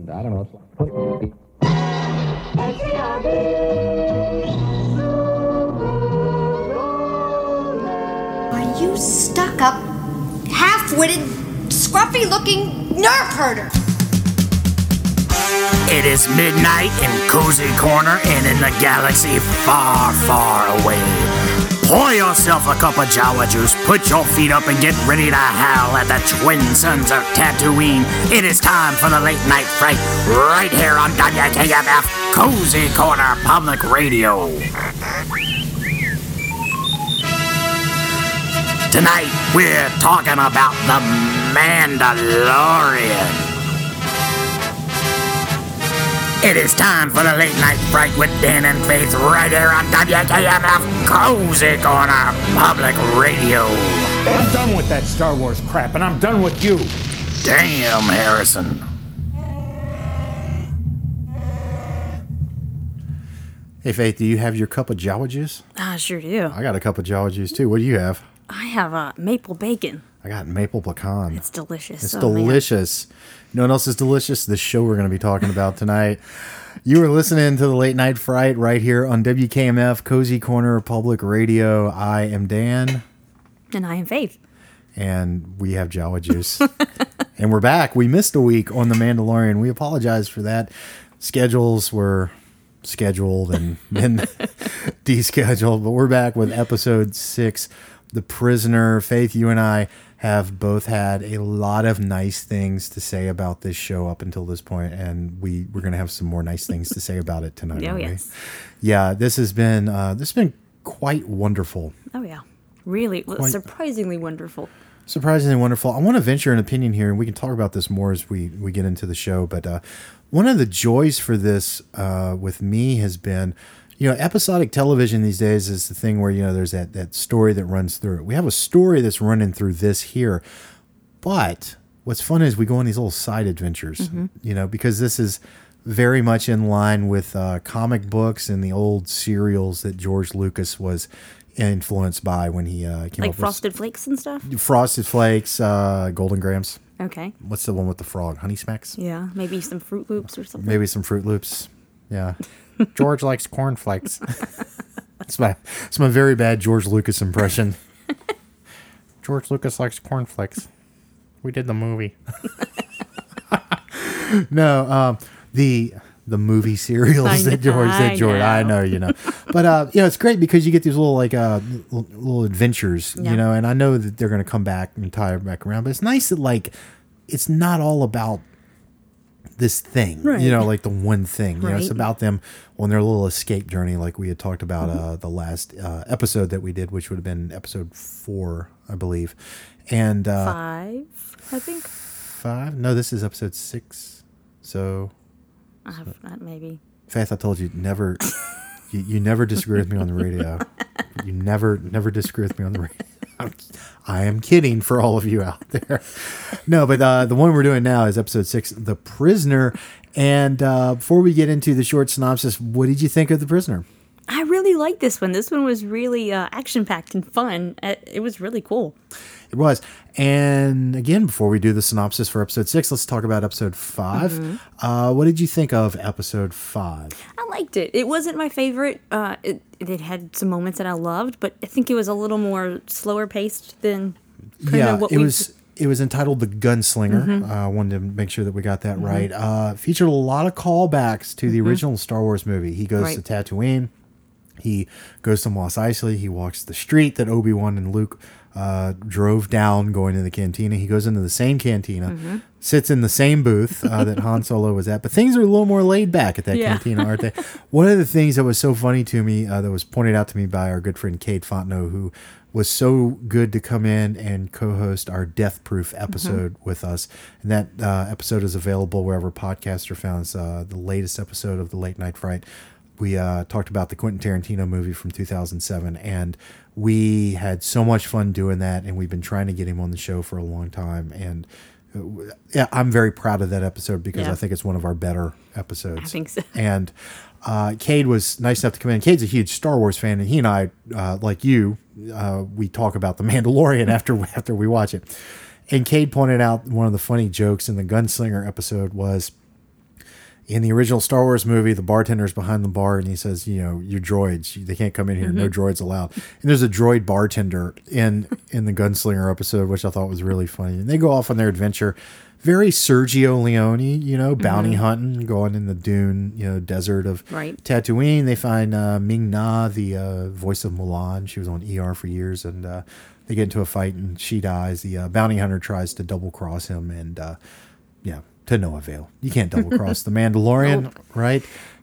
and I don't know. Are you stuck up, half witted, scruffy looking nerf herder? It is midnight in Cozy Corner and in the galaxy far, far away. Pour yourself a cup of Jawa juice, put your feet up, and get ready to howl at the twin suns of Tatooine. It is time for the late night fright right here on WKMF Cozy Corner Public Radio. Tonight, we're talking about the Mandalorian. It is time for the late night fright with Dan and Faith right here on WKMF Cozy Corner Public Radio. I'm done with that Star Wars crap, and I'm done with you. Damn, Harrison. Hey, Faith, do you have your cup of Jawa juice? I sure do. I got a cup of Jawa juice too. What do you have? I have uh, maple bacon. I got maple pecan. It's delicious. It's Oh, delicious. You know what else is delicious? The show we're going to be talking about tonight. You are listening to the Late Night Fright right here on WKMF Cozy Corner Public Radio. I am Dan, And I am Faith. and we have Jawa Juice. and we're back. We missed a week on The Mandalorian. We apologize for that. Schedules were scheduled and then descheduled, but we're back with episode six The Prisoner. Faith, you and I have both had a lot of nice things to say about this show up until this point, and we we're gonna have some more nice things to say about it tonight. Oh, aren't we? Yeah, this has been uh, this has been quite wonderful. Oh, yeah. Really, Quite- surprisingly wonderful. surprisingly wonderful. I want to venture an opinion here, and we can talk about this more as we we get into the show. But uh, one of the joys for this uh, with me has been, you know, episodic television these days is the thing where you know there's that that story that runs through it. We have a story that's running through this here, but what's fun is we go on these little side adventures, you know, because this is very much in line with uh, comic books and the old serials that George Lucas was influenced by when he uh, came Like up frosted flakes and stuff. Frosted Flakes, uh, Golden Grahams. Okay. What's the one with the frog? Honey Smacks? Yeah. Maybe some Froot Loops or something. Maybe some Froot Loops. Yeah. George likes cornflakes. It's my it's my very bad George Lucas impression. George Lucas likes cornflakes. We did the movie. no, um, the the movie serials that know, George that George I know. know you know, but uh, you know it's great because you get these little like uh little, little adventures, Yeah. you know, and I know that they're gonna come back and tie it back around, but it's nice that like it's not all about this thing, Right. you know, like the one thing. You know, it's about them on their little escape journey, like we had talked about Mm-hmm. uh, the last uh, episode that we did, which would have been episode four, I believe, and uh, Five, I think. five. No, this is episode six. So, I have that maybe. Faith, I told you never. you, you never disagree with me on the radio. You never, never disagree with me on the radio. I'm, I am kidding for all of you out there. No, but uh, the one we're doing now is episode six, The Prisoner. And uh, before we get into the short synopsis, what did you think of The Prisoner? I really liked this one. This one was really uh, action packed and fun. Uh, It was really cool. It was. And again, before we do the synopsis for episode six, let's talk about episode 5 Uh, what did you think of episode five? I liked it. It wasn't my favorite. Uh, it, it had some moments that I loved, but I think it was a little more slower paced than yeah, it was. It was entitled "The Gunslinger." Mm-hmm. Uh, wanted to make sure that we got that right. Uh, featured a lot of callbacks to the original Star Wars movie. He goes Mm-hmm. Right. to Tatooine. He goes to Mos Eisley. He walks the street that Obi Wan and Luke uh, drove down, going to the cantina. He goes into the same cantina, Mm-hmm. sits in the same booth uh, that Han Solo was at. But things are a little more laid back at that Yeah. cantina, aren't they? One of the things that was so funny to me, uh, that was pointed out to me by our good friend Cade Fontenot, who was so good to come in and co-host our Death Proof episode with us. And that uh, episode is available wherever podcasts are found. It's uh, the latest episode of the Late Night Fright. We uh, talked about the Quentin Tarantino movie from 2007, and we had so much fun doing that. And we've been trying to get him on the show for a long time. And uh, yeah, I'm very proud of that episode because Yeah. I think it's one of our better episodes. I think so. And uh, Cade was nice enough to come in. Cade's a huge Star Wars fan, and he and I, uh, like you, uh, we talk about the Mandalorian after after we watch it. And Cade pointed out one of the funny jokes in the Gunslinger episode was in the original Star Wars movie, the bartender's behind the bar and he says, you know, you're droids. They can't come in here. No droids allowed. And there's a droid bartender in in the Gunslinger episode, which I thought was really funny. And they go off on their adventure. Very Sergio Leone, you know, bounty hunting, going in the dune, you know, desert of Right. Tatooine. They find uh, Ming Na, the uh, voice of Mulan. She was on ER for years, and uh, they get into a fight, and she dies. The uh, bounty hunter tries to double cross him, and uh, yeah, to no avail. You can't double cross the Mandalorian, right?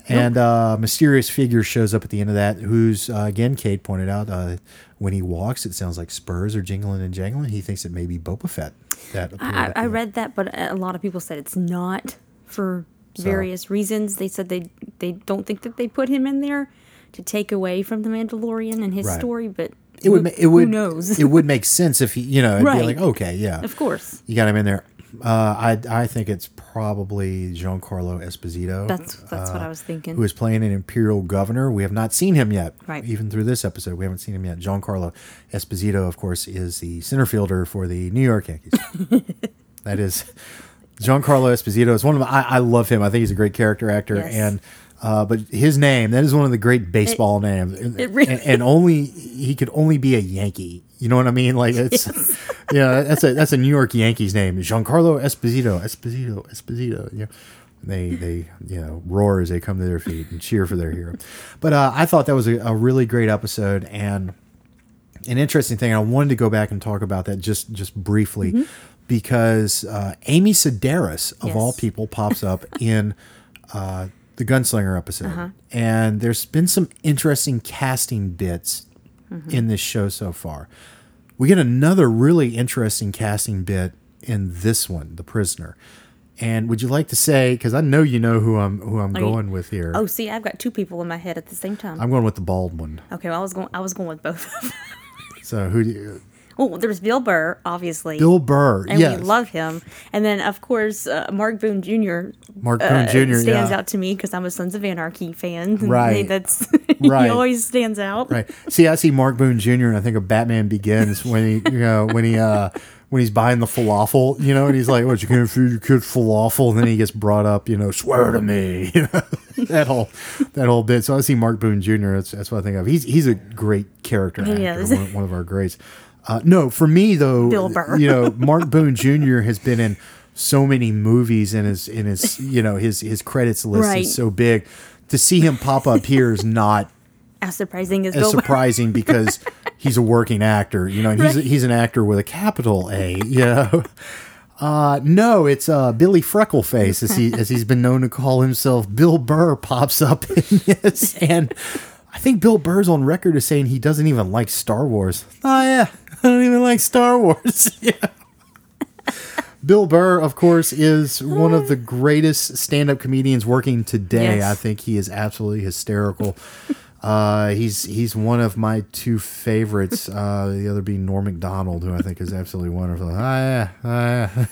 And uh, mysterious figure shows up at the end of that. Who's uh, again, Cade pointed out, uh, when he walks, it sounds like spurs are jingling and jangling. He thinks it may be Boba Fett. That I, I read that, but a lot of people said it's not for various reasons. They said they they don't think that they put him in there to take away from the Mandalorian and his Right. story, but It would. ma- It would. who knows? It would make sense if he, you know, it'd be like, okay, yeah, of course. you got him in there. Uh, I I think it's probably Giancarlo Esposito. That's that's what I was thinking. who is playing an imperial governor. We have not seen him yet. Right. Even through this episode, we haven't seen him yet. Giancarlo Esposito, of course, is the center fielder for the New York Yankees. that is Giancarlo Esposito is one of my, I, I love him. I think he's a great character actor Yes. and uh, but his name that is one of the great baseball names and, it really and, and only he could only be a Yankee. You know what I mean? Like it's yeah, that's a that's a New York Yankees name. Giancarlo Esposito, Esposito, Esposito. Yeah. They they you know roar as they come to their feet and cheer for their hero. But uh, I thought that was a, a really great episode and an interesting thing. I wanted to go back and talk about that just just briefly because uh, Amy Sedaris of Yes. all people pops up in uh, the Gunslinger episode, and there's been some interesting casting bits in this show so far. We get another really interesting casting bit in this one, The Prisoner. And would you like to say? Because I know you know who I'm who I'm Are you- going with here. Oh, see, I've got two people in my head at the same time. I'm going with the bald one. okay, well, I was going. I was going with both. of them. So who? Do you, oh, there's Bill Burr, obviously. Bill Burr. and yes. we love him. And then, of course, uh, Mark Boone Jr. Mark uh, Boone Jr. stands yeah. out to me because I'm a Sons of Anarchy fan. and Right. That's Right. he always stands out. Right. See, I see Mark Boone Jr. and I think of Batman Begins when he, you know, when he, uh, when he's buying the falafel, you know, and he's like, "What you can't feed your kid falafel?" And then he gets brought up, you know, swear to me, you know, that whole, that whole bit. So I see Mark Boone Jr. That's that's what I think of. He's he's a great character He actor, is. one, one of our greats. Uh, no, for me though, Bill Burr. you know, Mark Boone Jr. has been in so many movies, and his in his you know his his credits list Right. is so big. To see him pop up here is not As surprising as as surprising because he's a working actor, you know, and he's Right. he's an actor with a capital A, you know. Uh, no, it's uh, Billy Freckleface, as he as he's been known to call himself. Bill Burr pops up in this, and I think Bill Burr's on record as saying he doesn't even like Star Wars. Oh yeah, I don't even like Star Wars. yeah. Bill Burr, of course, is one of the greatest stand-up comedians working today. Yes. I think he is absolutely hysterical. Uh, he's he's one of my two favorites. Uh, the other being Norm Macdonald, who I think is absolutely wonderful. Ah, yeah, ah, yeah.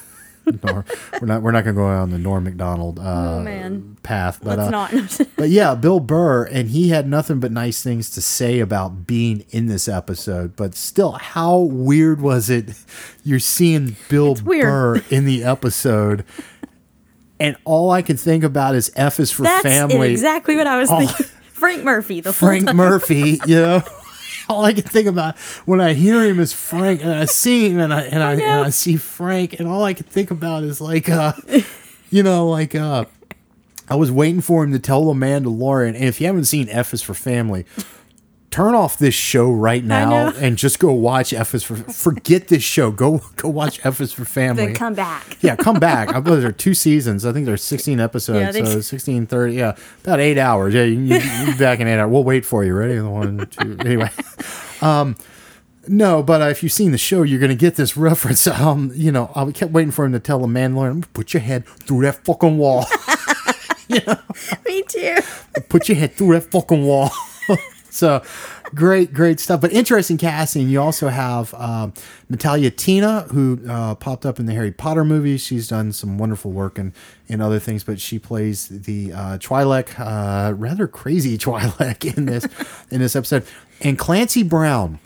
Nor- we're not we're not gonna go on the Norm Macdonald uh, Oh, path, but uh, not. but yeah, Bill Burr, and he had nothing but nice things to say about being in this episode. But still, how weird was it? You're seeing Bill. Burr in the episode, and all I can think about is F is for That's family. exactly what I was Oh. thinking. Frank Murphy, the Frank. Murphy, you know. All I can think about when I hear him is Frank, and I see him, and I and I, and. I see Frank, and all I can think about is like, uh, you know, like uh, I was waiting for him to tell the Mandalorian. And if you haven't seen F is for Family, turn off this show right now and just go watch F is for. Forget this show. Go go watch F is for Family. Then come back. Yeah, come back. I believe there are two seasons. I think there's 16 episodes. Yeah, so 16, 30. Yeah, about eight hours. Yeah, you, you, you be back in eight hours. We'll wait for you. Ready? One, two. Anyway. Um, no, but uh, if you've seen the show, you're going to get this reference. Um, you know, I kept waiting for him to tell the Mandalorian, put your head through that fucking wall. you know? Me too. put your head through that fucking wall. So, great, great stuff. But interesting casting. You also have um, Natalia Tena, who uh, popped up in the Harry Potter movies. She's done some wonderful work in, in other things, but she plays the uh, Twi'lek, uh, rather crazy Twi'lek in this in this episode. And Clancy Brown.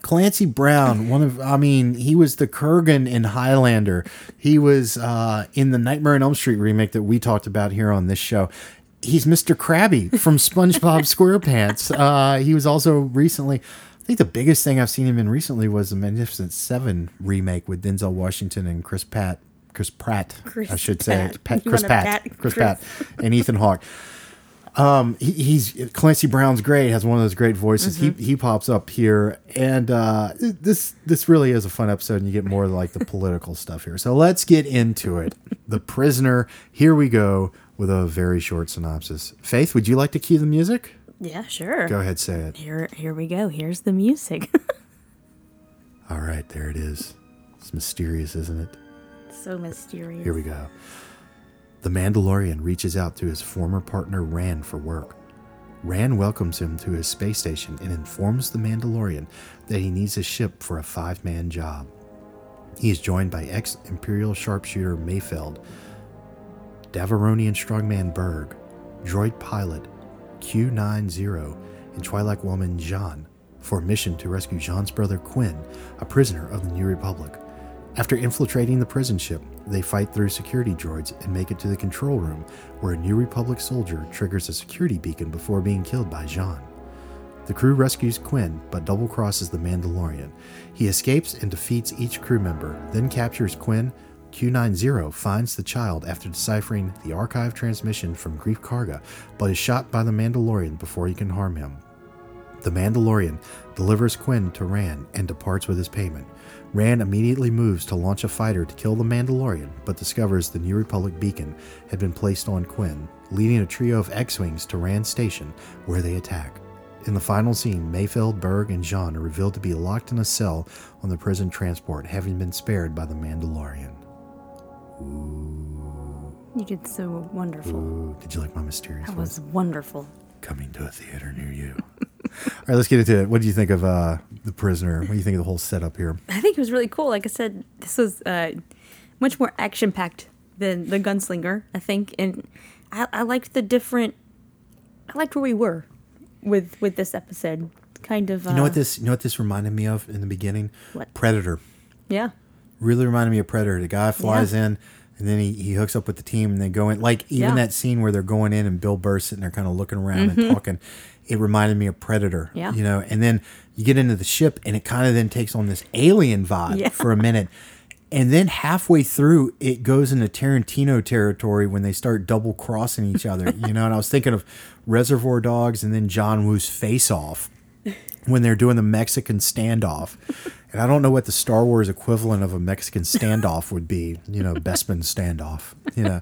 Clancy Brown, one of, I mean, he was the Kurgan in Highlander. He was uh, in the Nightmare on Elm Street remake that we talked about here on this show. He's Mr. Krabby from SpongeBob SquarePants. Uh, he was also recently, I think the biggest thing I've seen him in recently was the Magnificent Seven remake with Denzel Washington and Chris Pratt. Chris Pratt, I Chris should say, Pratt. Pat, Chris Pratt, pat Chris Chris? Pratt, and Ethan Hawke um he, he's Clancy Brown's great has one of those great voices Mm-hmm. he he pops up here and uh this this really is a fun episode and you get more like the political stuff here so let's get into it the prisoner here we go with a very short synopsis faith would you like to cue the music Yeah, sure. go ahead say it Here, here we go. Here's the music. all right there it is it's mysterious isn't it so mysterious. Here we go. The Mandalorian reaches out to his former partner Ran for work. Ran welcomes him to his space station and informs the Mandalorian that he needs a ship for a five man job. He is joined by ex Imperial sharpshooter Mayfeld, Devaronian strongman Burg, droid pilot Q90, and Twi'lek woman Jean for a mission to rescue Jean's brother Quinn, a prisoner of the New Republic. After infiltrating the prison ship, they fight through security droids and make it to the control room, where a New Republic soldier triggers a security beacon before being killed by Jean. The crew rescues Quinn, but double crosses the Mandalorian. He escapes and defeats each crew member, then captures Quinn. Q90 finds the child after deciphering the archive transmission from Greef Karga, but is shot by the Mandalorian before he can harm him. The Mandalorian delivers Quinn to Rand and departs with his payment. Rand immediately moves to launch a fighter to kill the Mandalorian, but discovers the New Republic beacon had been placed on Quinn, leading a trio of X-Wings to Rand Station, where they attack. In the final scene, Mayfeld, Burg, and Jean are revealed to be locked in a cell on the prison transport, having been spared by the Mandalorian. You did so wonderful. Did you like my mysterious That voice? was wonderful. Coming to a theater near you. All right, let's get into it. What do you think of uh, The Prisoner? What do you think of the whole setup here? I think it was really cool. Like I said, this was uh, much more action packed than the Gunslinger. I think, and I, I liked the different. I liked where we were with with this episode. Kind of. Uh, You know what this? You know what this reminded me of in the beginning? What? Predator. Yeah. Really reminded me of Predator. The guy flies in, and then he, he hooks up with the team, and they go in. Like even Yeah. that scene where they're going in, and Bill Burr's sitting there, kind of looking around and talking. It reminded me of Predator. Mm-hmm. Yeah. You know, and then you get into the ship, and it kind of then takes on this alien vibe Yeah. for a minute. And then halfway through, it goes into Tarantino territory when they start double crossing each other. You know, and I was thinking of Reservoir Dogs and then John Woo's Face Off when they're doing the Mexican standoff. And I don't know what the Star Wars equivalent of a Mexican standoff would be. You know, Bespin standoff. You know,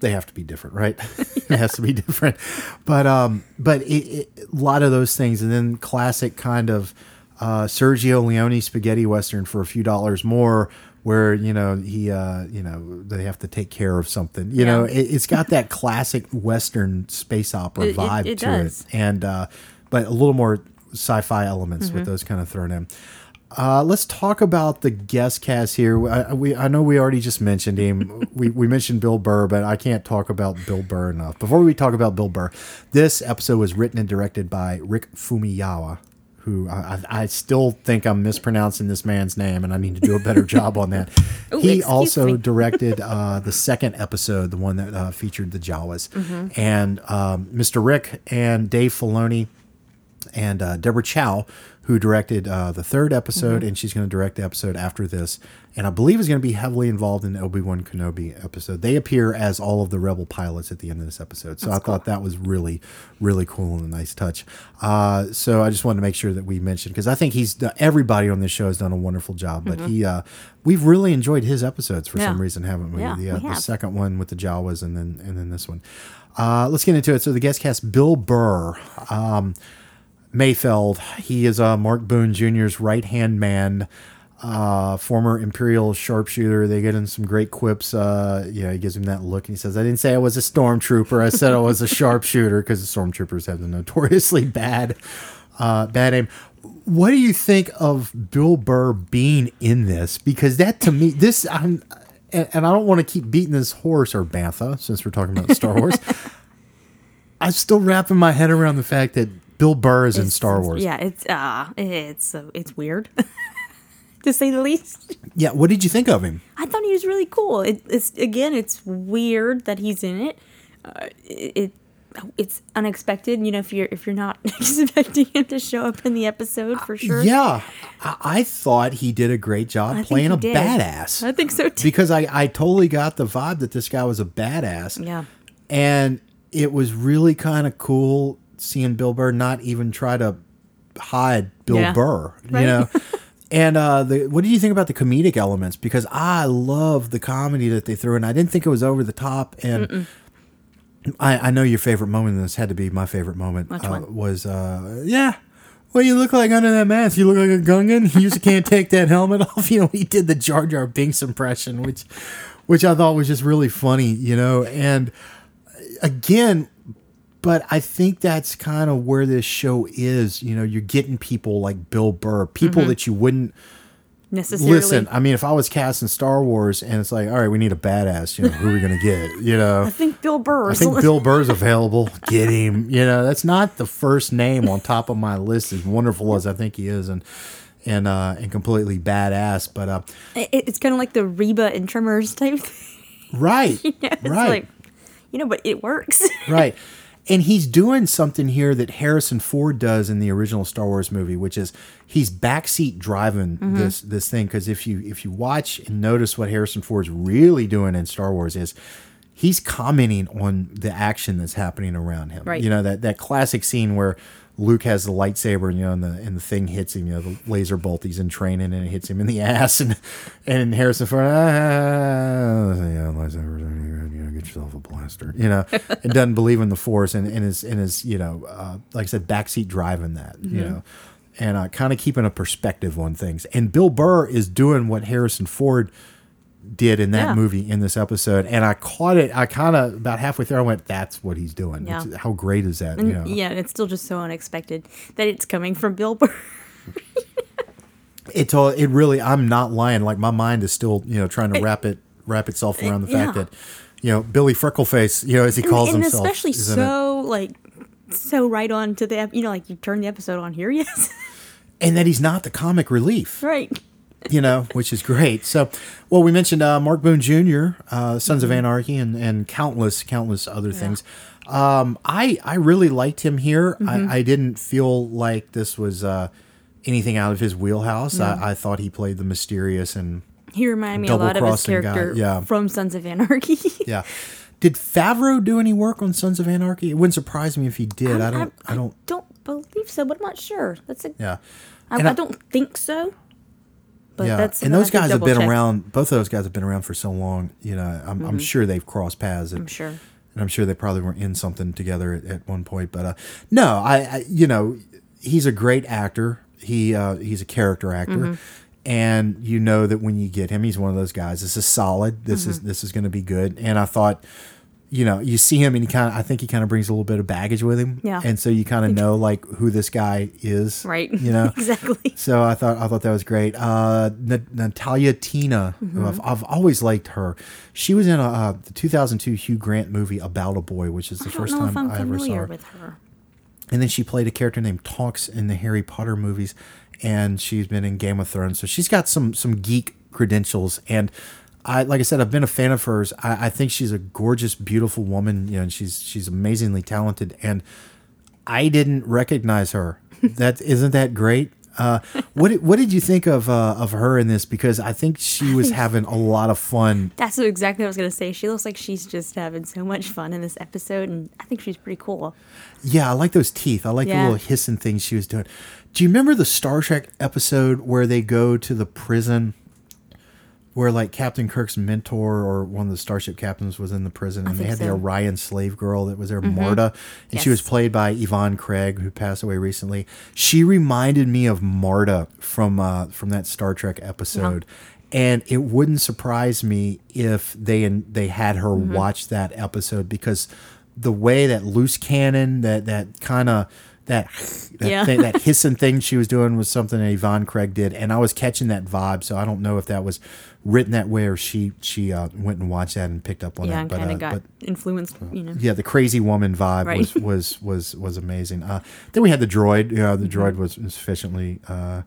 they have to be different, right? it has to be different. But um, but it, it, a lot of those things, and then classic kind of uh, Sergio Leone spaghetti western for a few dollars more. Where you know he, uh, you know they have to take care of something. You know, Yeah. it, it's got that classic western space opera It- it- vibe it to does. it, and uh, but a little more sci-fi elements with those kind of thrown in. Uh, let's talk about the guest cast here. I, we I know we already just mentioned him. we we mentioned Bill Burr, but I can't talk about Bill Burr enough. Before we talk about Bill Burr, this episode was written and directed by Rick Famuyiwa, who I, I I still think I'm mispronouncing this man's name, and I need to do a better job on that. Ooh, he also directed uh, the second episode, the one that uh, featured the Jawas, Mm-hmm. and um, Mr. Rick and Dave Filoni and uh, Deborah Chow, who directed uh, the third episode, Mm-hmm. and she's going to direct the episode after this, and I believe is going to be heavily involved in the Obi Wan Kenobi episode. They appear as all of the Rebel pilots at the end of this episode, so I thought that was really, really cool and a nice touch. Uh, so I just wanted to make sure that we mentioned because I think he's done, everybody on this show has done a wonderful job, but he uh, we've really enjoyed his episodes for some Mm-hmm. Reason, haven't we? Yeah, the, uh, we the second one with the Jawas, and then and then this one. Uh, let's get into it. So the guest cast: Bill Burr. Um, Mayfeld. He is uh, Mark Boone Jr.'s right hand man, uh, former Imperial sharpshooter. They get in some great quips. Uh, you know, he gives him that look and he says, I didn't say I was a stormtrooper. I said I was a sharpshooter because the stormtroopers have the notoriously bad uh, bad aim. What do you think of Bill Burr being in this? Because that to me, this I'm, and, and I don't want to keep beating this horse or bantha since we're talking about Star Wars. I'm still wrapping my head around the fact that Bill Burr is in Star Wars. Yeah, it's uh, it's uh, it's weird, to say the least. Yeah. What did you think of him? I thought he was really cool. It, it's again, it's weird that he's in it. Uh, it, it it's unexpected. You know, if you're if you're not expecting him to show up in the episode for sure. Yeah, I, I thought he did a great job I playing a did. badass. I think so too. because I, I totally got the vibe that this guy was a badass. Yeah. And it was really kind of cool seeing Bill Burr not even try to hide Bill Yeah. Burr, you Right. know. and uh, the what do you think about the comedic elements? Because I love the comedy that they threw in. I didn't think it was over the top. And I, I know your favorite moment in this had to be my favorite moment. Uh? Was uh, yeah. What you look like under that mask? You look like a Gungan. You just can't take that helmet off. You know, he did the Jar Jar Binks impression, which, which I thought was just really funny. You know, and again, but I think that's kind of where this show is. You know, you're getting people like Bill Burr, people that you wouldn't Necessarily. listen. I mean, if I was casting Star Wars and it's like, all right, we need a badass. You know, who are we gonna get? You know, I think Bill Burr. I think Bill Burr's available. Get him. You know, that's not the first name on top of my list. As wonderful as I think he is, and and uh, and completely badass. But uh, It, it's kind of like the Reba and Tremors type thing. right, You know, it's right, like, you know, but it works. right. And he's doing something here that Harrison Ford does in the original Star Wars movie, which is he's backseat driving Mm-hmm. this this thing. Because if you if you watch and notice what Harrison Ford's really doing in Star Wars is he's commenting on the action that's happening around him. Right. You know that that classic scene where Luke has the lightsaber, and you know, and the and the thing hits him. You know, the laser bolt. He's in training, and it hits him in the ass, and and Harrison Ford, ah, yeah, lightsaber, get yourself a blaster. You know, and doesn't believe in the Force, and and is and is you know, uh, like I said, backseat driving that. You know. And uh, kind of keeping a perspective on things. And Bill Burr is doing what Harrison Ford did in that Yeah. movie in this episode, and I caught it. I kind of about halfway through, I went, "That's what he's doing." Yeah. It's- how great is that? And, you know? Yeah, and it's still just so unexpected that it's coming from Bill Burr. It all, it really. I'm not lying. Like my mind is still, you know, trying to wrap it wrap itself around the fact yeah. that, you know, Billy Freckleface, you know, as he calls and himself, especially in it. so like so right on to the you know like you turn the episode on here yes and that he's not the comic relief. right you know, which is great. So, well, we mentioned uh, Mark Boone Jr., uh, Sons of Anarchy, and, and countless, countless other things. Um, I I really liked him here. I, I didn't feel like this was uh, anything out of his wheelhouse. I, I thought he played the mysterious and he reminded me a lot of his character yeah. from Sons of Anarchy yeah. Did Favreau do any work on Sons of Anarchy? It wouldn't surprise me if he did. I don't. I, don't. don't believe so but I'm not sure that's a Yeah. I, I don't think so but yeah, that's and those guys have been check. around. Both of those guys have been around for so long. You know, I'm, I'm sure they've crossed paths. At, Mm-hmm. I'm sure and I'm sure they probably were in something together at, at one point. But uh, no, I, I, you know, he's a great actor. He uh, he's a character actor, Mm-hmm. And you know that when you get him, he's one of those guys. This is solid. This is Mm-hmm. this is going to be good. And I thought. You know, you see him, and he kind of—I think he kind of brings a little bit of baggage with him, Yeah. And so you kind of know like who this guy is, right You know, exactly so I thought I thought that was great. Uh, Na- Natalia Tena, Mm-hmm. I've, I've always liked her. She was in a, uh, the 2002 Hugh Grant movie About a Boy, which is the I first time I'm ever saw her. with her And then she played a character named Tonks in the Harry Potter movies, and she's been in Game of Thrones. So she's got some some geek credentials. And I, like I said, I've been a fan of hers. I, I think she's a gorgeous, beautiful woman. You know, and she's she's amazingly talented. And I didn't recognize her. That isn't that great. Uh, what did, what did you think of uh, of her in this? Because I think she was having a lot of fun. that's exactly what I was gonna say she looks like she's just having so much fun in this episode and I think she's pretty cool Yeah, I like those teeth. I like the little hissing things she was doing. Do you remember the Star Trek episode where they go to the prison? Where like Captain Kirk's mentor or one of the starship captains was in the prison, and they had the so. Mm-hmm. Orion slave girl that was there, Marta, and she was played by Yvonne Craig, who passed away recently. She reminded me of Marta from uh, from that Star Trek episode, and it wouldn't surprise me if they and they had her watch that episode because the way that loose cannon, that that kind of that that, Yeah. thing, that hissing thing she was doing was something that Yvonne Craig did, and I was catching that vibe. So I don't know if that was written that way or she she uh, went and watched that and picked up on yeah, that. But, kind uh, of got but influenced, you know. yeah, the crazy woman vibe Right. was, was was was amazing. Uh, then we had the droid. You know, the Mm-hmm. droid was sufficiently uh,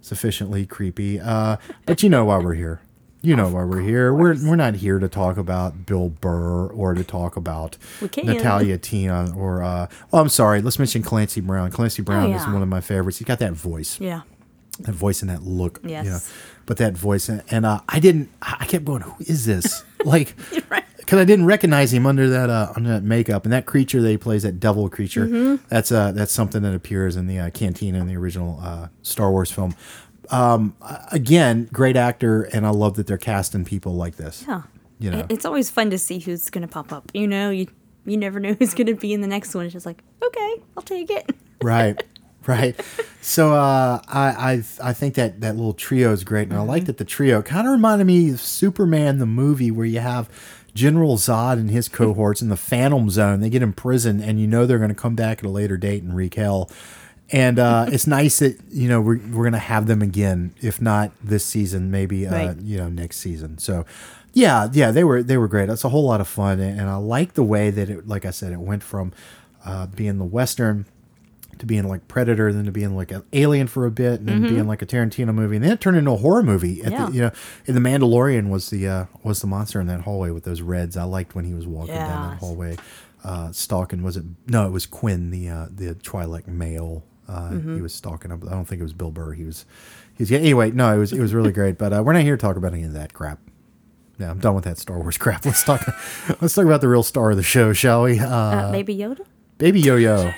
sufficiently creepy. Uh, but you know why we're here. You know why we're here. We're we're not here to talk about Bill Burr or to talk about Natalia Tena or uh, oh, I'm sorry. Let's mention Clancy Brown. Clancy Brown is Oh, yeah. one of my favorites. He's got that voice Yeah. that voice and that look. You know, Yes. but that voice and, and uh, I didn't. I kept going. Who is this? Like, right. because I didn't recognize him under that uh, under that makeup and that creature that he plays, that devil creature. Mm-hmm. That's uh that's something that appears in the uh, cantina in the original uh, Star Wars film. Um, again, great actor, and I love that they're casting people like this. Yeah. You know. It's always fun to see who's going to pop up. You know, you you never know who's going to be in the next one. It's just like, okay, I'll take it. right right so uh i i i think that that little trio is great and i like that the trio kind of reminded me of superman the movie where you have general zod and his cohorts in the phantom zone they get imprisoned and you know they're going to come back at a later date and wreak hell and uh it's nice that you know we're, we're going to have them again if not this season maybe uh Right. you know next season so yeah yeah they were they were great that's a whole lot of fun and, and i like the way that it like i said it went from uh being the western to being like Predator, then to being like an Alien for a bit, and then being like a Tarantino movie, and then it turned into a horror movie. At Mm-hmm. Yeah. the, you know, and the Mandalorian was the uh, was the monster in that hallway with those reds. I liked when he was walking down that hallway, uh, stalking. Was it no? It was Quinn, the uh, the Twi'lek male. Uh, Mm-hmm. He was stalking him. I don't think it was Bill Burr. He was. He was. Yeah, anyway, no, it was it was really great. But uh, we're not here to talk about any of that crap. Yeah, I'm done with that Star Wars crap. Let's talk. let's talk about the real star of the show, shall we? Uh, Uh, Baby Yoda? Baby Yo-Yo,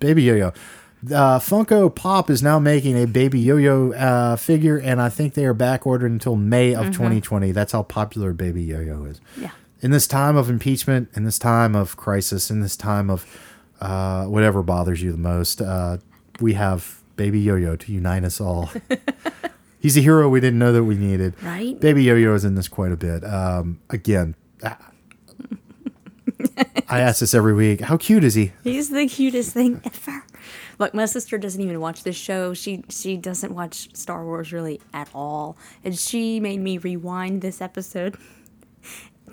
Baby Yo-Yo. Uh, Funko Pop is now making a Baby Yo-Yo uh, figure, and I think they are back ordered until May of 2020. That's how popular Baby Yo-Yo is. Yeah. In this time of impeachment, in this time of crisis, in this time of uh, whatever bothers you the most, uh, we have Baby Yo-Yo to unite us all. He's a hero we didn't know that we needed. Right. Baby Yo-Yo is in this quite a bit. Um, again, I ask this every week. How cute is he? He's the cutest thing ever. Look, my sister doesn't even watch this show. She she doesn't watch Star Wars really at all, and she made me rewind this episode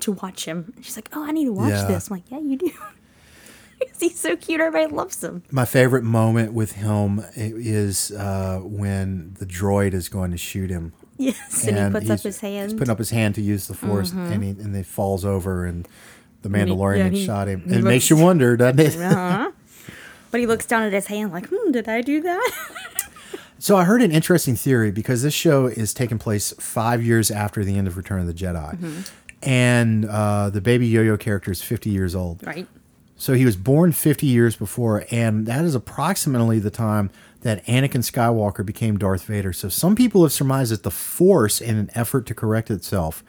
to watch him. She's like, "Oh, I need to watch Yeah. this." I'm like, "Yeah, you do." He's so cute. Everybody loves him. My favorite moment with him is uh, when the droid is going to shoot him. Yes, and, he puts up his hand. He's putting up his hand to use the force, and he and he falls over, and the Mandalorian yeah, he- shot him. It makes you wonder, doesn't it? uh-huh. But he looks down at his hand like, "Hmm, did I do that?" So I heard an interesting theory because this show is taking place five years after the end of Return of the Jedi, Mm-hmm. and uh, the Baby Yo-Yo character is fifty years old. right. So he was born 50 years before, and that is approximately the time that Anakin Skywalker became Darth Vader. So some people have surmised that the Force, in an effort to correct itself,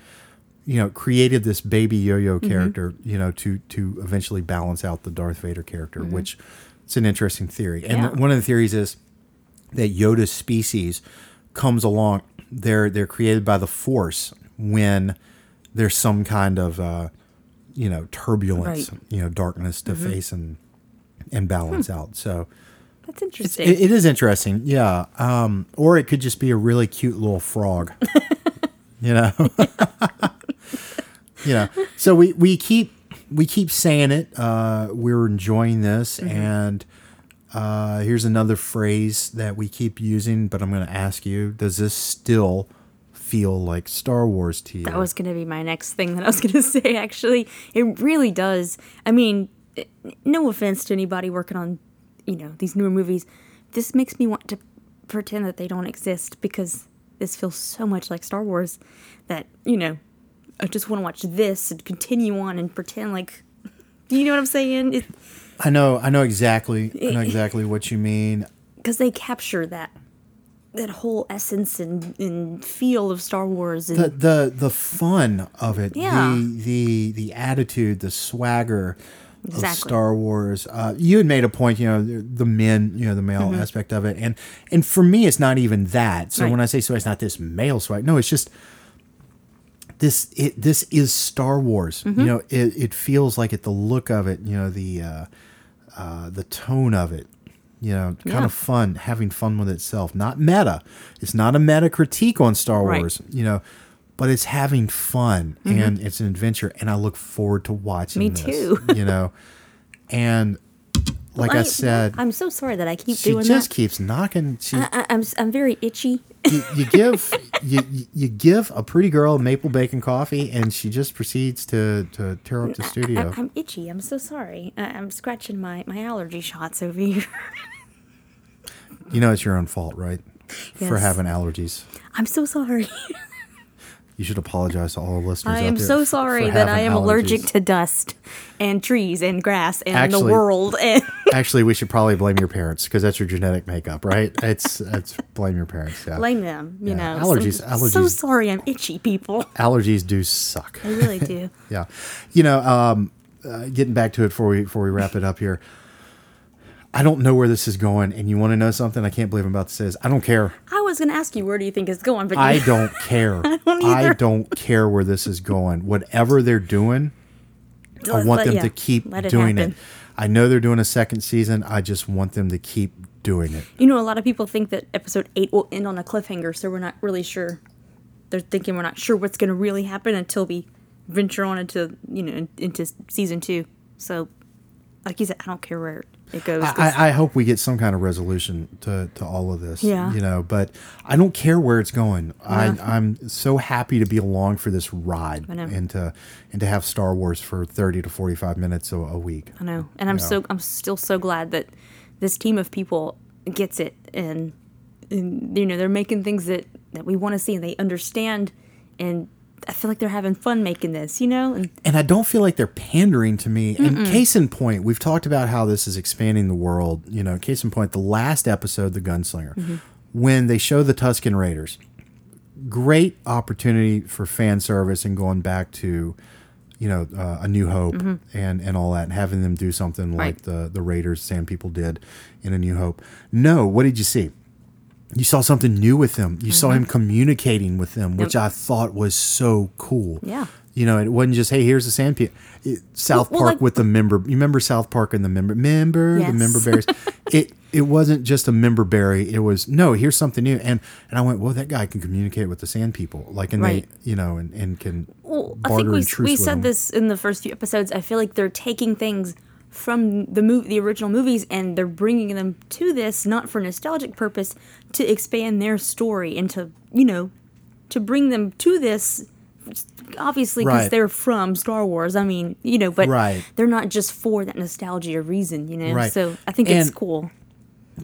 you know, created this baby yo-yo character, you know, to to eventually balance out the Darth Vader character, which it's an interesting theory. And Yeah. one of the theories is that Yoda's species comes along. They're they're created by the Force when there's some kind of uh, you know turbulence, Right. you know darkness to face and and balance out. So That's interesting. it, it is interesting, yeah. Um, or it could just be a really cute little frog, you know. you know. So we we keep we keep saying it. Uh, we're enjoying this, Mm-hmm. and uh, here's another phrase that we keep using. But I'm going to ask you: Does this still feel like Star Wars to you? That was going to be my next thing that I was going to say, actually. It really does. I mean, eh, no offense to anybody working on, you know, these newer movies. This makes me want to pretend that they don't exist because this feels so much like Star Wars that, you know, I just want to watch this and continue on and pretend like. Do you know what I'm saying? It, I know. I know exactly. I know exactly what you mean. because they capture that that whole essence and, and feel of Star Wars and the the the fun of it, Yeah. the the the attitude, the swagger of Star Wars. Uh, you had made a point, you know, the, the men, you know, the male Mm-hmm. aspect of it, and and for me, it's not even that. So Right. when I say so, it's not this male swag. No, it's just this. It this is Star Wars. Mm-hmm. You know, it it feels like it. The look of it, you know, the uh, uh, the tone of it. You know, kind Yeah. of fun, having fun with itself. Not meta. It's not a meta critique on Star Right. Wars. You know, but it's having fun and it's an adventure, and I look forward to watching. Mm-hmm. Me this, too. You know, and like I, I- said, I'm so sorry that I keep doing that. she just keeps knocking. She I, I'm s- I'm very itchy. you, you give you, you- give a pretty girl maple bacon coffee, and she just proceeds to to tear up the studio. I'm, I'm itchy. I'm so sorry. I, I'm scratching my my allergy shots over here. You know it's your own fault, right? For having allergies. I'm so sorry. You should apologize to all the listeners. I am so sorry that I am allergic to dust and trees and grass and Actually- the world and Actually, we should probably blame your parents because that's your genetic makeup, right? It's it's blame your parents. Yeah. blame them. You Yeah, know, allergies- So, so allergies- sorry, I'm itchy, people. Allergies do suck. I really do. Yeah. You know, um, uh, getting back to it before we before we wrap it up here. I don't know where this is going, and you want to know something? I can't believe I'm about to say this. I don't care. I was gonna ask you where do you think it's going, but I don't care. I, don't either. don't care where this is going. Whatever they're doing, I want let- them yeah, to keep let it doing it. I know they're doing a second season. I just want them to keep doing it. You know, a lot of people think that episode eight will end on a cliffhanger, so we're not really sure. They're thinking we're not sure what's going to really happen until we venture on into you know into season two. So, like you said, I don't care where it goes. I, I hope we get some kind of resolution to, to all of this. Yeah. You know, but I don't care where it's going. Yeah. I, I'm so happy to be along for this ride and to and to have Star Wars for 30 to 45 minutes a, a week. I know, and I'm Yeah. so I'm still so glad that this team of people gets it, and, and you know they're making things that that we want to see, and they understand, and I feel like they're having fun making this, you know, and and I don't feel like they're pandering to me. And case in point, we've talked about how this is expanding the world. You know, case in point, the last episode, The Gunslinger, when they show the Tusken Raiders, great opportunity for fan service and going back to, you know, uh, A New Hope and and all that, and having them do something like the the Raiders, Sand People did in A New Hope. No, what did you see? You saw something new with him. You saw him mm-hmm. communicating with them, which I thought was so cool. Yeah. You know, it wasn't just, hey, here's the sand people. South Well- well, Park like- with the member. You remember South Park and the member, member, the member berries. it it wasn't just a member berry. It was no, here's something new. And and I went, well, that guy can communicate with the sand people, like, and Right. they, you know, and, and can Well, I think we, we said them. this in the first few episodes. I feel like they're taking things from the movie, the original movies, and they're bringing them to this not for nostalgic purpose to expand their story and to you know to bring them to this. Obviously, because Right. they're from Star Wars. I mean, you know, but Right. they're not just for that nostalgia reason, you know. Right. So I think it's cool.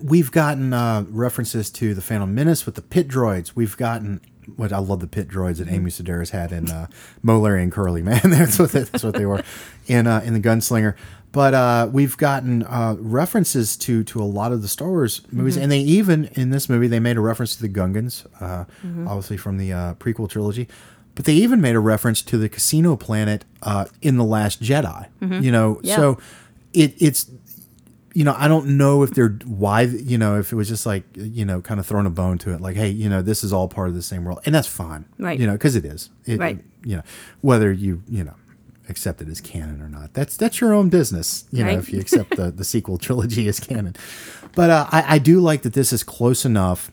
We've gotten uh, references to the Phantom Menace with the pit droids. We've gotten what I love the pit droids that Amy Sedaris had in uh, Moe, Larry, and Curly. Man, that's what they, that's what they were in uh, in the Gunslinger. But uh, we've gotten uh, references to to a lot of the Star Wars movies, and they even in this movie they made a reference to the Gungans, uh, obviously from the uh, prequel trilogy. But they even made a reference to the Casino Planet uh, in the Last Jedi. You know, Yeah. so it it's you know, I don't know if they're why, you know, if it was just like, you know, kind of throwing a bone to it, like, hey, you know, this is all part of the same world, and that's fine, Right. You know, because it is, it, Right. You know, whether you, you know, accept it as canon or not, that's that's your own business, you know, Right. if you accept the the sequel trilogy as canon. But uh, I, I do like that this is close enough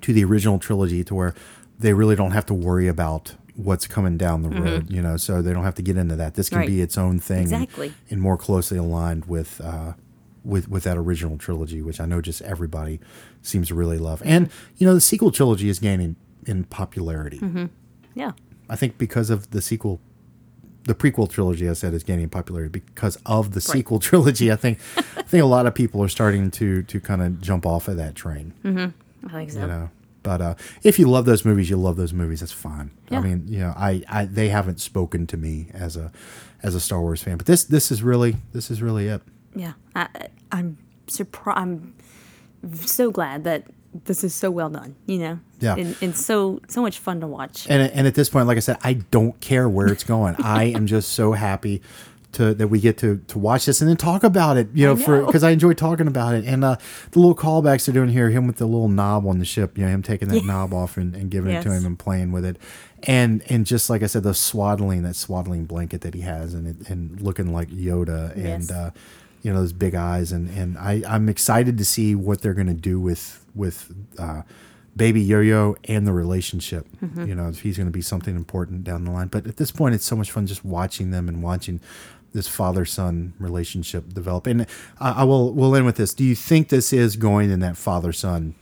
to the original trilogy to where they really don't have to worry about what's coming down the road, you know, so they don't have to get into that. This can Mm-hmm. Right. be its own thing, and- Exactly. and, more closely aligned with uh, with with that original trilogy, which I know just everybody seems to really love. And you know, the sequel trilogy is gaining in popularity. Yeah. I think because of the sequel. The prequel trilogy, I said, is gaining popularity because of the sequel trilogy. I think, I think a lot of people are starting to to kind of jump off of that train. I think so. you know? But uh if you love those movies you love those movies that's fine. I mean you know I, I they haven't spoken to me as a as a star wars fan but this this is really this is really it. Yeah, I, I- I'm surprised. I'm so glad that this is so well done. You know, Yeah. and, and so so much fun to watch. and and at this point like i said i don't care where it's going i am just so happy to that we get to to watch this and then talk about it you know, for because i enjoy talking about it and uh the little callbacks they're doing here him with the little knob on the ship you know him taking that Yeah. knob off and, and giving it to him and playing with it and and just like i said the swaddling that swaddling blanket that he has and it, and looking like yoda and Yes. uh you know, those big eyes, and and I I'm excited to see what they're going to do with with uh, baby Yo-Yo and the relationship. Mm-hmm. You know, if he's going to be something important down the line. But at this point, it's so much fun just watching them and watching this father son relationship develop. And I, I will we'll end with this. Do you think this is going in that father son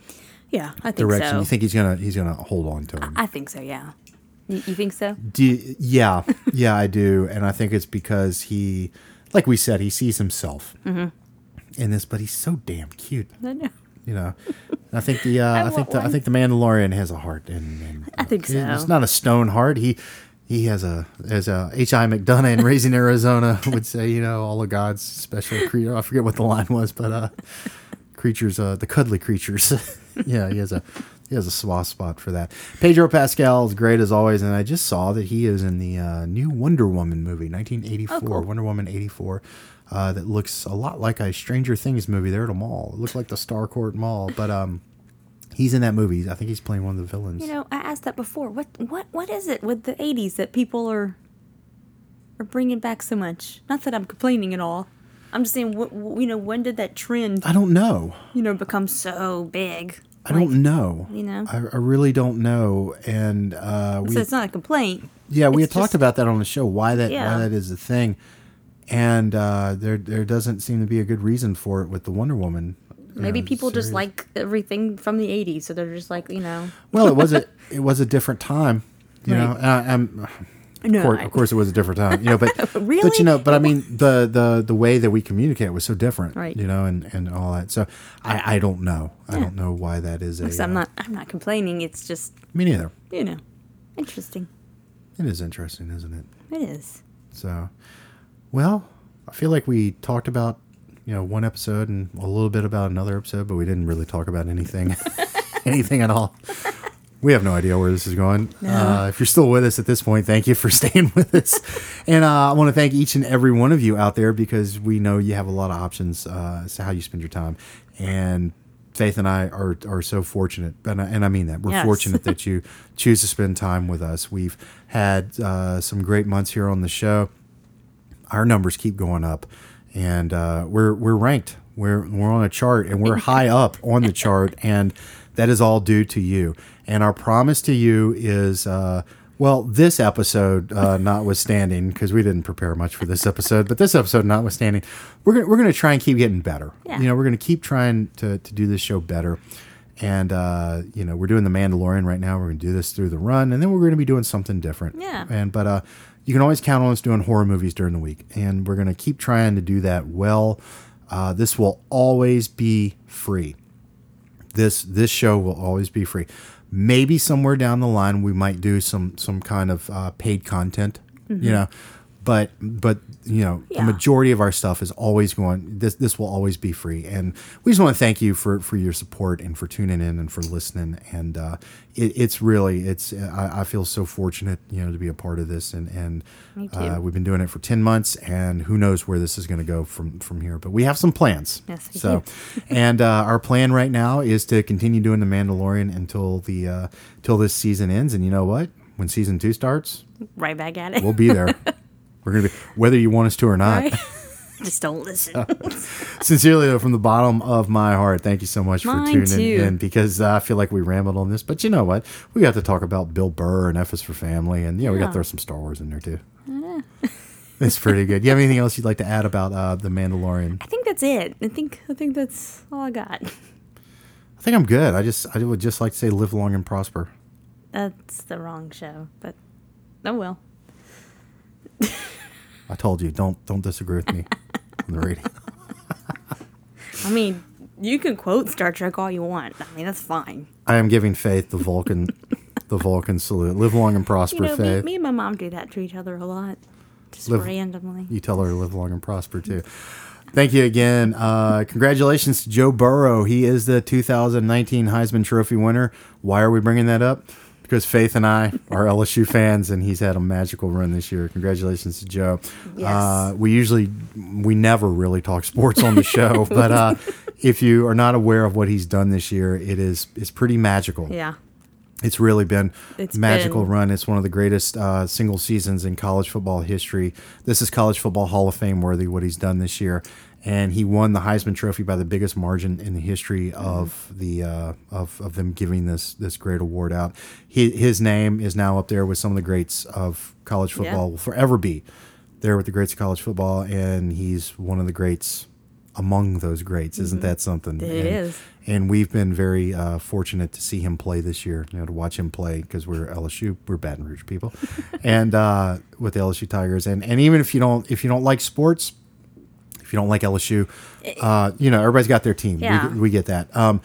Yeah, I think direction? so. You think he's gonna he's gonna hold on to him? I think so. Yeah. You, you think so? Do yeah, yeah, I do, and I think it's because he, like we said, he sees himself Mm-hmm. in this, but he's so damn cute, I know. you know. I think the uh, I, think want the, I think the Mandalorian has a heart, and, and I think It's so. not a stone heart. He he has a as a H.I. McDunnough in Raising Arizona would say, you know, all of God's special creature. I forget what the line was, but uh, creatures, uh, the cuddly creatures. yeah, he has a he has a soft spot for that. Pedro Pascal is great as always, and I just saw that he is in the uh, new Wonder Woman movie, 1984, Oh, cool. Wonder Woman 84. Uh, that looks a lot like a Stranger Things movie there at a mall. It looks like the Starcourt Mall, but um, he's in that movie. I think he's playing one of the villains. You know, I asked that before. What what what is it with the '80s that people are are bringing back so much? Not that I'm complaining at all. I'm just saying, what, you know, when did that trend, I don't know. you know, become so big? I don't know. you know? I, I really don't know. And uh, we, So it's not a complaint. yeah, we had it's talked about that on the show. Why that? Yeah. Why that is a thing? And uh, there, there doesn't seem to be a good reason for it with the Wonder Woman. Maybe know, people just like everything from the '80s, so they're just like, you know, Well, it was a, it was a different time. You know, Right. and I, I'm. No, Of course, I- of course, it was a different time, you know. But but you know, but I mean, the the the way that we communicate was so different, Right. You know, and and all that. So I I don't know. I Yeah. don't know why that is a. I'm uh, not, I'm not complaining. It's just, Me neither. you know, interesting. It is interesting, isn't it? It is. So, well, I feel like we talked about you know one episode and a little bit about another episode, but we didn't really talk about anything, anything at all. We have no idea where this is going. Uh, if you're still with us at this point, thank you for staying with us. And uh, I want to thank each and every one of you out there because we know you have a lot of options uh, as to how you spend your time. And Faith and I are, are so fortunate, and I, and I mean that. We're Yes. fortunate that you choose to spend time with us. We've had uh, some great months here on the show our numbers keep going up, and uh, we're we're ranked. We're we're on a chart, and we're high up on the chart, and that is all due to you. And our promise to you is. Uh, well, this episode uh, notwithstanding, because we didn't prepare much for this episode, but this episode notwithstanding, we're gonna, we're going to try and keep getting better. Yeah. You know, we're going to keep trying to, to do this show better. And, uh, you know, we're doing The Mandalorian right now. We're going to do this through the run, and then we're going to be doing something different. Yeah. And, but uh, you can always count on us doing horror movies during the week. And we're going to keep trying to do that well. Uh, this will always be free. This this show will always be free. Maybe somewhere down the line we might do some some kind of uh, paid content, you know, but but you know Yeah. the majority of our stuff is always going. This this will always be free, and we just want to thank you for for your support and for tuning in and for listening. And uh, it, it's really it's I, I feel so fortunate you know to be a part of this, and and Uh, we've been doing it for ten months, and who knows where this is going to go from from here. But we have some plans. Yes, we so do. and uh, our plan right now is to continue doing the Mandalorian until the uh, till this season ends. And you know what? When season two starts, Right back at it. we'll be there. We're gonna be whether you want us to or not. Right? just don't listen. Sincerely, though, from the bottom of my heart, thank you so much Mine for tuning too. in because uh, I feel like we rambled on this. But you know what? We got to talk about Bill Burr and F is for Family, and yeah, we got to throw some Star Wars in there too. It's pretty good. You have anything else you'd like to add about uh, the Mandalorian? I think that's it. I think I think that's all I got. I think I'm good. I just I would just like to say live long and prosper. That's the wrong show, but oh well. I told you, don't don't disagree with me on the radio. I mean, you can quote Star Trek all you want. I mean, that's fine. I am giving Faith the Vulcan the Vulcan salute. Live long and prosper, You know, me, Faith. me and my mom do that to each other a lot, just Live- randomly. You tell her to live long and prosper too. Thank you again. Uh, congratulations to Joe Burrow. He is the 2019 Heisman Trophy winner. Why are we bringing that up? Because Faith and I are LSU fans, and he's had a magical run this year. Congratulations to Joe. Yes. Uh, we usually, we never really talk sports on the show, but uh, if you are not aware of what he's done this year, it is it's pretty magical Yeah. it's really been It's magical been- run. It's one of the greatest uh, single seasons in college football history. This is college football Hall of Fame worthy what he's done this year, and he won the Heisman Trophy by the biggest margin in the history of the uh, of of them giving this this great award out. He, his name is now up there with some of the greats of college football. Yeah. Will forever be there with the greats of college football, and he's one of the greats among those greats. Isn't that something? It and, is. And we've been very uh, fortunate to see him play this year. You know, to watch him play because we're LSU, we're Baton Rouge people, and uh, with the LSU Tigers. And and even if you don't if you don't like sports, if you don't like LSU, uh, you know everybody's got their team. Yeah. We, we get that. Um,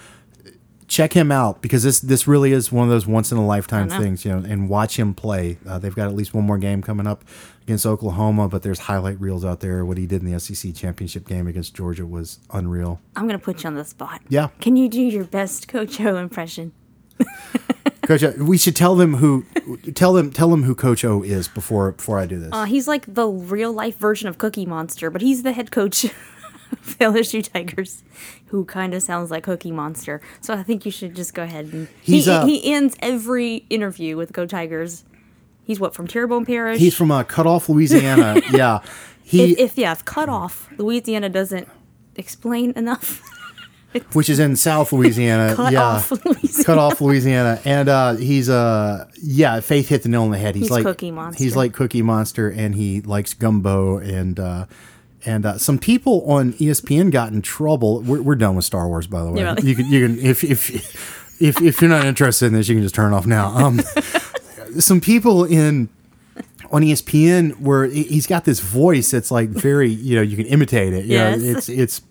check him out because this this really is one of those once in a lifetime things. You know, and watch him play. Uh, they've got at least one more game coming up against Oklahoma, but there's highlight reels out there. What he did in the SEC championship game against Georgia was unreal. I'm gonna put you on the spot. Yeah. Can you do your best Coach O impression? Coach, O, we should tell them who tell them tell them who Coach O is before before I do this. Uh, he's like the real life version of Cookie Monster, but he's the head coach of LSU Tigers, who kind of sounds like Cookie Monster. So I think you should just go ahead and He's, he, uh, he ends every interview with Go Tigers. He's what from Terrebonne Parish. He's from uh, Cut Off, Louisiana. yeah, he if, if yeah, if cut off Louisiana doesn't explain enough. which is in South Louisiana. Cut yeah. off Louisiana. Cut off Louisiana, and uh, he's uh yeah, Faith hit the nail on the head. He's, He's like Cookie Monster. He's like Cookie Monster, and he likes gumbo, and uh, and uh, some people on ESPN got in trouble. We're, we're done with Star Wars, by the way. Yeah, really? You can you can if if if if you're not interested in this, you can just turn it off now. Um, some people in on ESPN where he- he's got this voice that's like very you know you can imitate it. You know, it's it's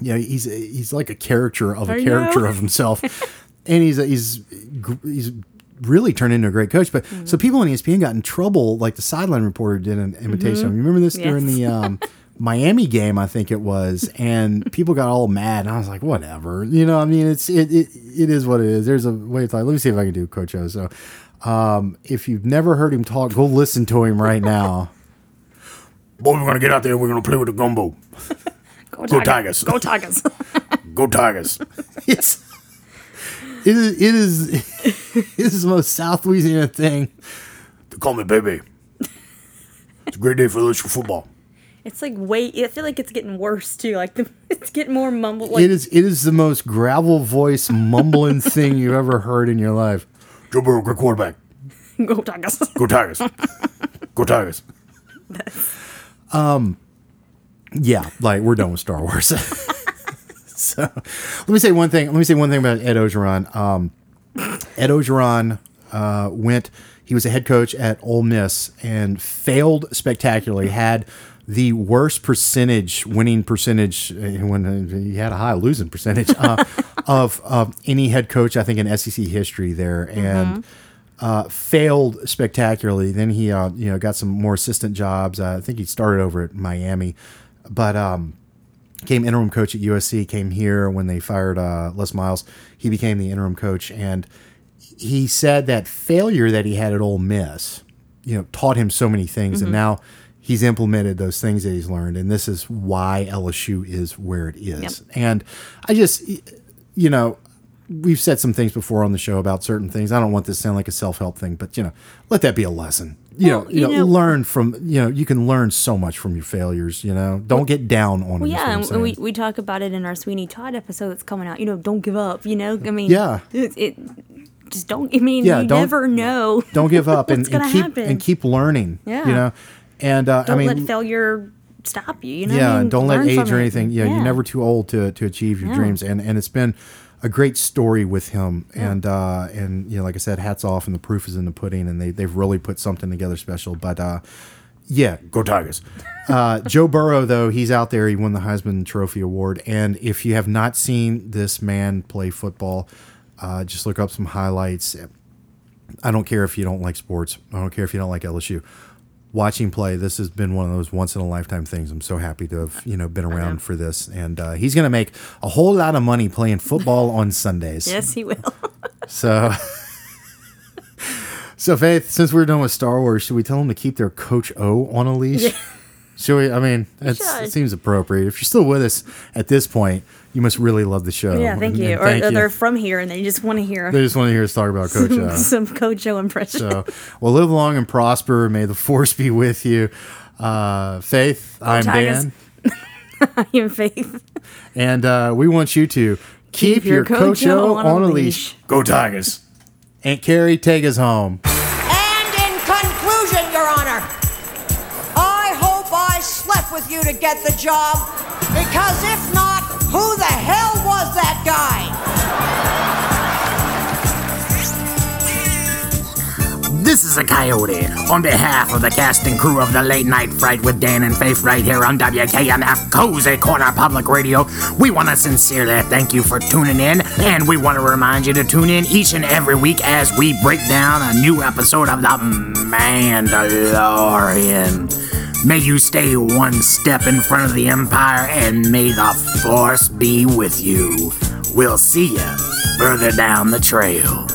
you know he's he's like a character of a I character know. of himself, and he's he's he's really turned into a great coach. But Mm-hmm. so people on ESPN got in trouble. Like the sideline reporter did an imitation. of him. You remember this during Mm-hmm. The. Um, Miami game, I think it was, and people got all mad, and I was like, "Whatever," you know. I mean, it's it it, it is what it is. There's a way to. Let me see if I can do Coach O. So, um, if you've never heard him talk, go listen to him right now. Boy, we're gonna get out there. and We're gonna play with the gumbo. Go Go Tigers. Go Tigers. Go Tigers. It's it is it is it is the most South Louisiana thing. They call me baby. It's a great day for LSU football. it's like way. I feel like it's getting worse too. Like the, it's getting more mumbled. Like It is it is the most gravel voice mumbling thing you've ever heard in your life. Joe Burrow, great quarterback. Go Tigers. Go Tigers. Go Tigers. Yeah, like we're done with Star Wars. so let me say one thing. Let me say one thing about Ed Orgeron. Um, Ed Orgeron uh, went. He was a head coach at Ole Miss and failed spectacularly. Had the worst percentage, winning percentage, uh, when he had a high losing percentage uh, of of any head coach. I think in SEC history there, and uh, failed spectacularly. Then he, uh, you know, got some more assistant jobs. Uh, I think he started over at Miami, but um, became interim coach at USC. Came here when they fired uh, Les Miles. He became the interim coach, and he said that failure that he had at Ole Miss, you know, taught him so many things, and now he's implemented those things that he's learned, and this is why LSU is where it is. Yep. And I just, you know, we've said some things before on the show about certain things. I don't want this to sound like a self help thing, but you know, let that be a lesson. You Well, know, you, you know, know- learn from you know, you can learn so much from your failures. You know, don't get down on. Well, yeah, and we, we talk about it in our Sweeney Todd episode that's coming out. You know, don't give up. You know, I mean, Yeah. it, it just don't. I mean, Yeah, you don't- never know. don't give up and, What's and keep happen? and keep learning. Yeah. you know, and uh, Don't I mean, let failure stop you. You know, what I yeah, mean? don't let age or anything. Yeah, you're never too old to to achieve your Yeah. dreams, and and it's been a great story with him. And uh, and you know, like I said, hats off, and the proof is in the pudding, and they they've really put something together special. But uh, yeah, Go Tigers. uh, Joe Burrow, though, he's out there. He won the Heisman Trophy award, and if you have not seen this man play football, uh, just look up some highlights. I don't care if you don't like sports. I don't care if you don't like LSU. Watching play, this has been one of those once in a lifetime things. I'm so happy to have you know been around for this, and uh, he's going to make a whole lot of money playing football on Sundays. Yes, he will. So, so Faith, since we're done with Star Wars, should we tell them to keep their Coach O on a leash? Should we? I mean, it seems appropriate. If you're still with us at this point, you must really love the show. yeah, thank And- you. and Or, thank or they're from here and they just want to hear They just want to hear us talk about Coach O. some Coach Joe impression. So, well, live long and prosper. May the force be with you. Uh, Faith, I'm Tigers. Dan. am faith. And uh, we want you to keep, your, Coach O on, a leash. Go Tigers. Aunt Carrie, take us home. And in conclusion, Your Honor, I hope I slept with you to get the job, because if guy? This is a coyote. On behalf of the cast and crew of the Late Night Fright with Dan and Faith right here on WKMF Cozy Corner Public Radio, we want to sincerely thank you for tuning in, and we want to remind you to tune in each and every week as we break down a new episode of The Mandalorian. May you stay one step in front of the Empire, and may the Force be with you. We'll see you further down the trail.